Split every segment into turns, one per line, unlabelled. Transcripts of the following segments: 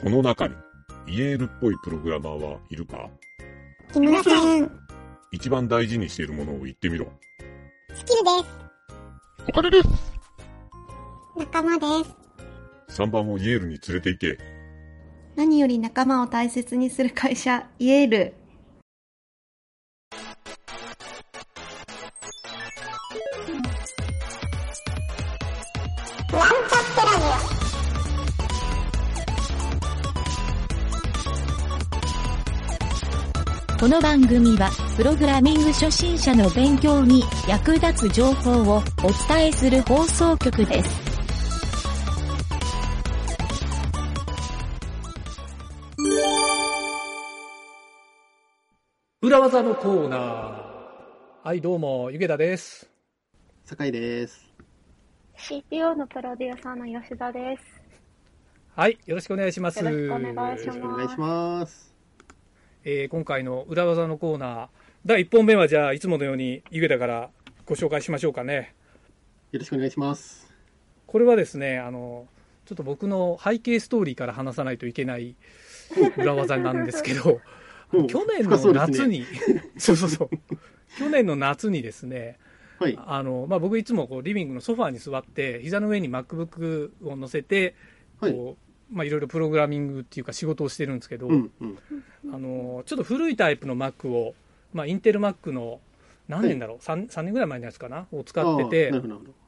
この中に、イエールっぽいプログラマーはいるか？
いません。
一番大事にしているものを言ってみろ。
スキルで
お金です
す。仲間です。
!3 番をイエールに連れて行け。
何より仲間を大切にする会社、イエール。
なんちゃってラジ
この番組は、プログラミング初心者の勉強に役立つ情報をお伝えする放送局です。
裏技のコーナー。はい、どうも、ゆげたです。
酒井です。
CPO のプロデューサーの吉田です。
はい、よろしくお願いします。
よろしくお願いします
えー今回の裏技のコーナー、第1本目はじゃあ、いつものようにゆげたからご紹介しましょうかね。
よろしくお願いします。
これはですね、あの、ちょっと僕の背景ストーリーから話さないといけない裏技なんですけど、
お
去年
深そうですね
の夏に、そうそうそう、去年の夏にですね、
はい。
あのまあ、僕いつもこうリビングのソファーに座って膝の上に MacBook を乗せて
はい。
まあ、いろいろプログラミングっていうか仕事をしてるんですけど、
うん、うん。
あのちょっと古いタイプの Mac を、まあ、インテル Mac の何年だろう、3, 3年ぐらい前のやつかなを使ってて。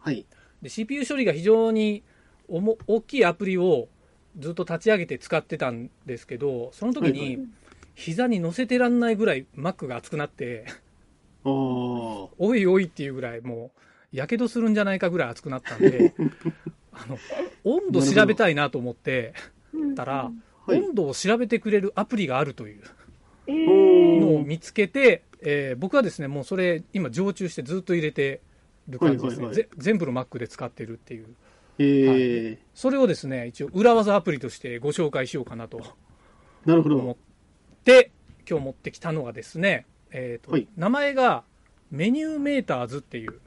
はい。
で CPU 処理が非常におも大きいアプリをずっと立ち上げて使ってたんですけどその時
はい
に膝に乗せてらんないぐらい Mac が熱くなって。
お
いおいっていうぐらいもうやけどするんじゃないかぐらい熱くなったんで あの温度調べたいなと思ってたら、
はい。
温度を調べてくれるアプリがあるという。のを見つけて、えー僕はですねもうそれ今常駐してずっと入れてる感じですね、
はいはいはい
ぜ全部の Mac で使ってるっていう
えー。
それをですね一応裏技アプリとしてご紹介しようかなと
なるほ
思っ
ど。
て今日持ってきたのがですね、えーと
はい
名前がメニューメーターズっていう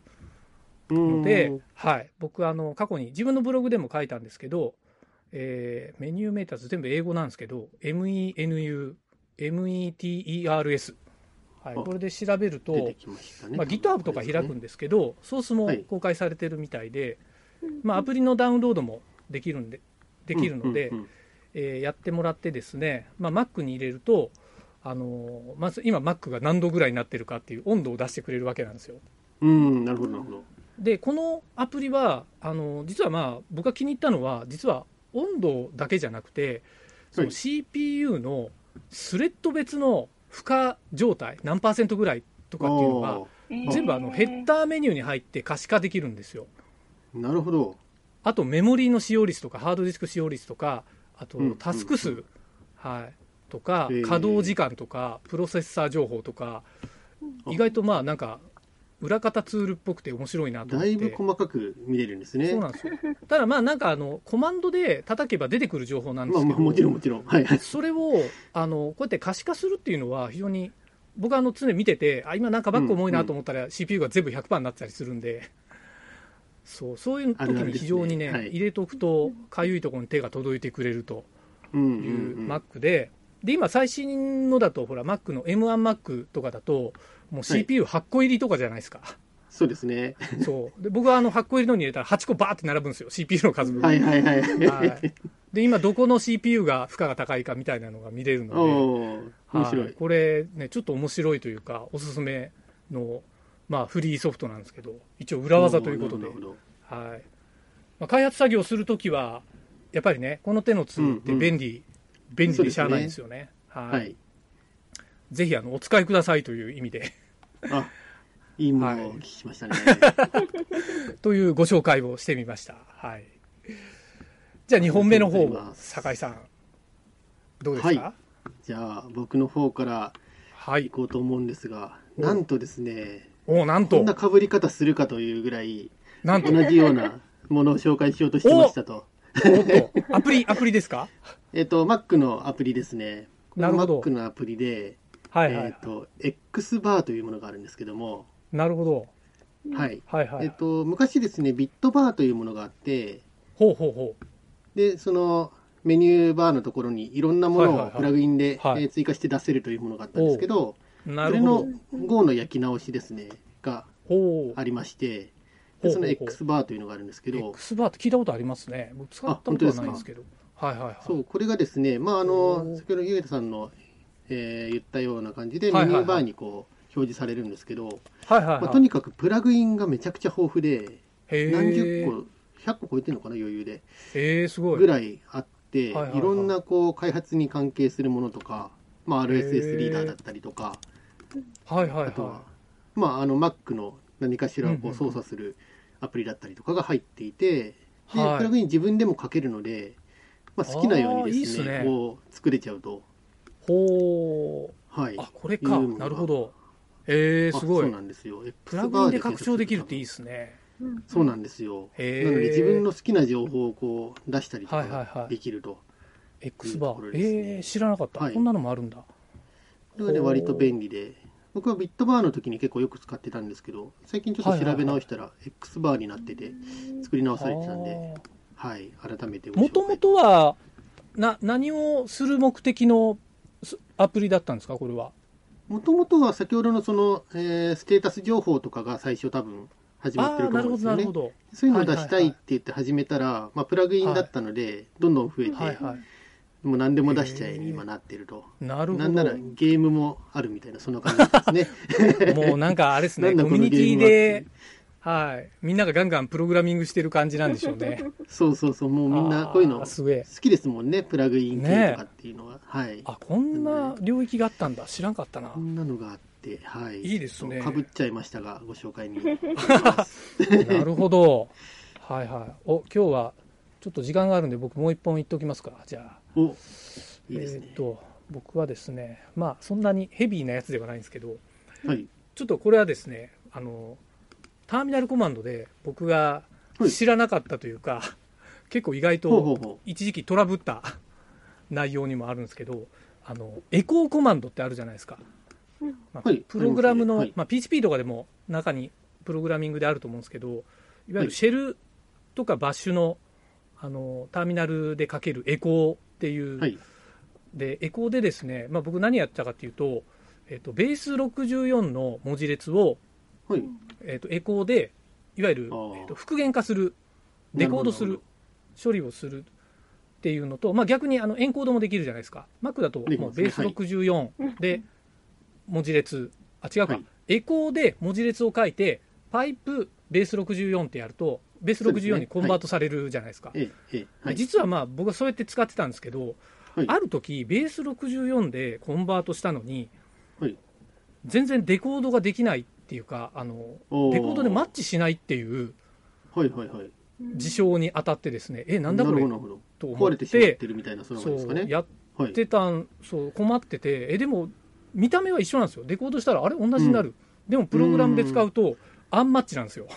ので、はい、僕あの過去に自分のブログでも書いたんですけど、えーメニューメーターズ全部英語なんですけど MENU METERS、はい、
あ
これで調べると、
ましたね。
まあ、GitHub とか開くんですけど、ソースも
はい
公開されてるみたいで、まあ、アプリのダウンロードもできるんでできるので、
うんうん
えーやってもらってですね、まあ、Mac に入れると、あのーまず今 Mac が何度ぐらいになってるかっていう温度を出してくれるわけなんですよ。
うん。うん、なるほど、なるほど。
でこのアプリはあの実はまあ僕が気に入ったのは実は温度だけじゃなくてその
はい。
CPU のスレッド別の負荷状態何パーセントぐらいとかっていうのが
お
全部あのヘッダーメニューに入って可視化できるんですよ。
ーなるほど。
あとメモリーの使用率とかハードディスク使用率とかあと
うん
タスク数、
うん
はい、とか稼働時間とかプロセッサー情報とか意外とまあなんか裏方ツールっぽくて面白いなと思って
だいぶ細かく見れるんですね。
そうなんですよただまあなんかあのコマンドで叩けば出てくる情報なんで
まあまあ、
すけど、
もちろんもちろん。はい。はい
それをあのこうやって可視化するっていうのは非常に僕はあの常に見ててあ今なんかバック重いなと思ったら CPU が全部100%になってたりするんで、そうそういう時に
あるあるですね
非常にね
はい
入れとくとかゆいところに手が届いてくれると
うん
いううん
うん。
Mac で、で今最新のだとほら Mac の M1Mac とかだともう CPU8 個入りとかじゃないですか、
そうですね。
そう。で僕はあの8個入りのに入れたら8個バーって並ぶんですよ。CPU の数分。
はいはいはい。
はい、で今どこの CPU が負荷が高いかみたいなのが見れるので、
面白。
はい。い。これねちょっと面白いというかおすすめの、まあ、フリーソフトなんですけど一応裏技ということで。はい。まあ、開発作業するときはやっぱりねこの手のツールって便利、便利でしゃあないんですよね。はい、
はい。
ぜひあのお使いくださいという意味で。
あ、いいものをお聞きしましたね。
というご紹介をしてみました。はい。じゃあ2本目の方を
ありがとうございます。
酒井さんどうですか？
はじゃあ、僕の方から
はい、
行こうと思うんですが、なんとですね、
おなん
ことんな被り方するかというぐらい、
なんと。
同じようなものを紹介しようとしてましたと。
アプリ、アプリですか？
えっと、Mac のアプリですね。
なるほど
Mac のアプリで、
はいはい、
えっと、X バーというものがあるんですけども、
なるほど。
はい。
はいはい。
えっと、昔ですね、ビットバーというものがあって、
ほうほうほ
で、その、メニューバーのところにいろんなものをプラグインで、
はい
えー追加して出せるというものがあったんですけど、
なるほ
それの
ど。
Go の焼き直しですね、が。ありまして、でその X バーというのがあるんですけど、
X バーって聞いたことありますね。僕使ったことはないんですけど。はいはいはい。
そう、これがですね、まあ、あ
お
の、
ー
先ほどゆうたさんの、えー言ったような感じで、
はいはいはい
メニューバーにこう、表示されるんですけど、
はいはいはい。
まあ、とにかくプラグインがめちゃくちゃ豊富で、何十個、100個超えてるのかな、余裕で。
へえ、すごい。
ぐらいあって、
はいはいはい
いろんなこう開発に関係するものとか、まあ、RSS リーダーだったりとか、
はいはい
あとは
は、
まあ、あの Mac の何かしらをこ
うんうん
う操作するアプリだったりとかが入っていて、で
はい
プラグイン自分でも書けるので、まあ、好きなようにですね
いいっすね
こう作れちゃうと、
い。ほう。
はい、
あ、これか。なるほど。えー、すごい
あそう。なんですよ
プラグインで拡張できるっていいですね。
そうなんですよ
へー
なので自分の好きな情報をこう出したりとかできると、
X バー。えー、知らなかった。
はい
こんなのもあるんだ。
これがね割と便利で僕はビットバーの時に結構よく使ってたんですけど最近ちょっと調べ直したら X バーになってて作り直されてたんで、はい、改めて
もともとは、な、何をする目的のすアプリだったんですか、これは。
もともとは先ほどのその、えーステータス情報とかが最初多分始まってると思うんですよね。そういうのを出したいって言って始めたら、まあ、プラグインだったので、どんどん増えて、
はいはい。
もう何でも出しちゃえに今なってると。
なるほど。
なんならゲームもあるみたいな、そんな感じですね。
もうなんかあれですね、コミュニティで、はい。みんながガンガンプログラミングしてる感じなんでしょうね。
そうそうそう、もうみんなこういうの好。きですもんね、プラグイン系とかっていうのは。はい。
あ、こんな領域があったんだ。知らんかったな
こ。んなのがあって、はい。
いいですね
かぶっちゃいましたが、ご紹介に。
なるほど。はいはい。お、今日はちょっと時間があるんで僕もう一本言っておきますか。じゃあ。
お、いいですね
えーっ。と、僕はですね、まあそんなにヘビーなやつではないんですけど、
はい。
ちょっとこれはですね、あの、ターミナルコマンドで僕が
はい
知らなかったというか、結構意外と一時期トラブった内容にもあるんですけど、あの、エコーコマンドってあるじゃないですか。まあ
はい
プログラムの、
はい
まあ、PHP とかでも中にプログラミングであると思うんですけど、いわゆ
はい
るシェルとかバッシュのあのターミナルでかけるエコーっていう、
う。はい。
でエコーでですね、まあ、僕何やったかっていうと、えっとベース64の文字列を、
はい。
えっとエコーでいわゆるえっと復元化するデコードする処理をするっていうのと、まあ、逆にあのエンコードもできるじゃないですか。Mac だともうベース64で文字列、あ違うか、
はい。
エコーで文字列を書いてパイプベース64ってやるとベース64
そうですね。
にコンバートされるじゃないですか。実はまあ僕はそうやって使ってたんですけど、
はい。
ある時ベース64でコンバートしたのに、
はい。
全然デコードができないっていうかあのデコードでマッチしないっていう
はいはいはい。
事象に当たってですねえなんだこれ？と思っ
ててみたいな、そ。
うやっ
はい。
てたんそう困っててえでも見た目は一緒なんですよ。デコードしたらあれ同じになる、でもプログラムで使うとアンマッチなんですよ。
えー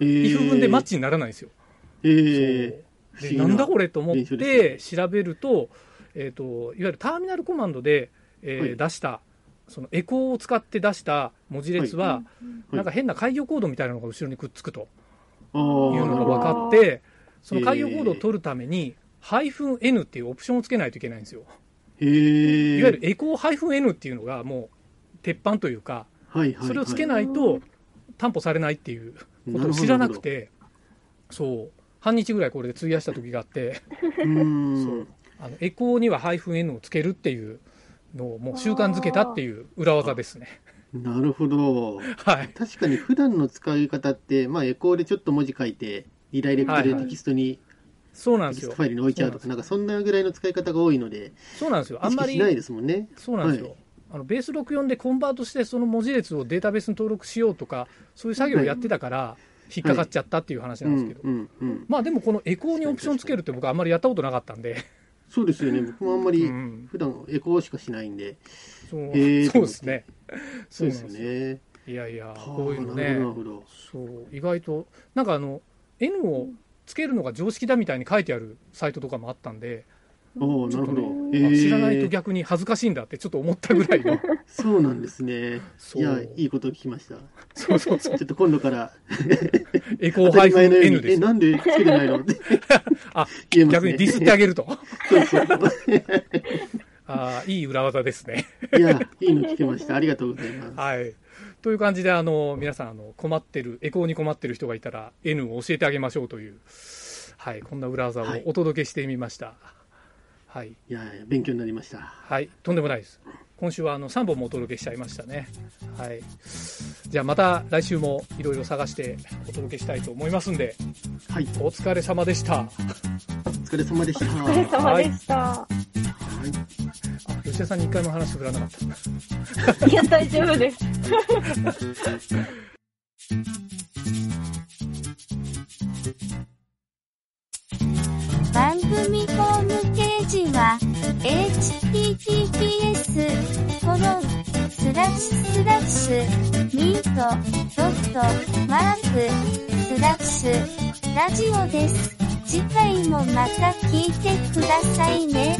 if 分でマッチにならないんですよ。
え
そう。で
不思議な。
なんだこれと思って
す
調べると,、えー、といわゆるターミナルコマンドで、えー
はい。
出したそのエコーを使って出した文字列は、
い。
なんか変な開業コードみたいなのが後ろにくっつくと。いうのが分かってその開業コードを取るために、ハイフン N っていうオプションをつけないといけないんですよ。いわゆるエコーハイフン N っていうのがもう鉄板というか、それをつけないと担保されないっていうことを知らなくて、そう、半日ぐらいこれで費やした時があって。そうあのエコーにはハイフン N をつけるっていうのをもう習慣づけたっていう裏技ですね。
なるほど。
はい。
確かに普段の使い方って、まあ、エコーでちょっと文字書いて、リダイレクトでテキストに、
そうなんですよ
フ。ァイルに置いちゃうとか、なんかそんなぐらいの使い方が多いので、
そうなんですよ。あんまり
ないですもんね。
そうなんですよ、
はい
あのベース64でコンバートしてその文字列をデータベースに登録しようとかそういう作業をやってたから引っかかっちゃったっていう話なんですけど。まあでもこのエコーにオプションつけるって僕あんまりやったことなかったんで、
そうですよね。僕もあんまり
うん
普段エコーしかしないんで。
そうですね
そうですね。
いやいや
はあ
こういうのね。そう意外となんかあの N をつけるのが常識だみたいに書いてあるサイトとかもあったんで
おおなるほど。
あ
え
知らないと
ー、
逆に恥ずかしいんだってちょっと思ったぐらいの。
そうなんですね。いや、いいことを聞きました。
そうそうそう。
ちょっと今度から、
エコー
当たり前のよう
N です。
なんでつけてないの？って
あ、
ね。
逆にディスってあげると。
そうそう。
あーいい裏技ですね。
いや、いいの聞けました。ありがとうございます。
はい。という感じで、あの、皆さん、あの、困ってる、エコーに困ってる人がいたら、N を教えてあげましょうという、はい、こんな裏技を
はい
お届けしてみました。はい。
いや、勉強になりました。
はい、とんでもないです。今週はあの3本もお届けしちゃいましたね。はい。じゃあまた来週もいろいろ探してお届けしたいと思いますんで、
はい、
お疲れ様でした。
お疲れ様でした。
お疲れ様でした。
はい
あ、吉田さんに一回も話振らなかった。
いや、大丈夫です。
スミートドットマークスラッシュラジオです。次回もまた聞いてくださいね。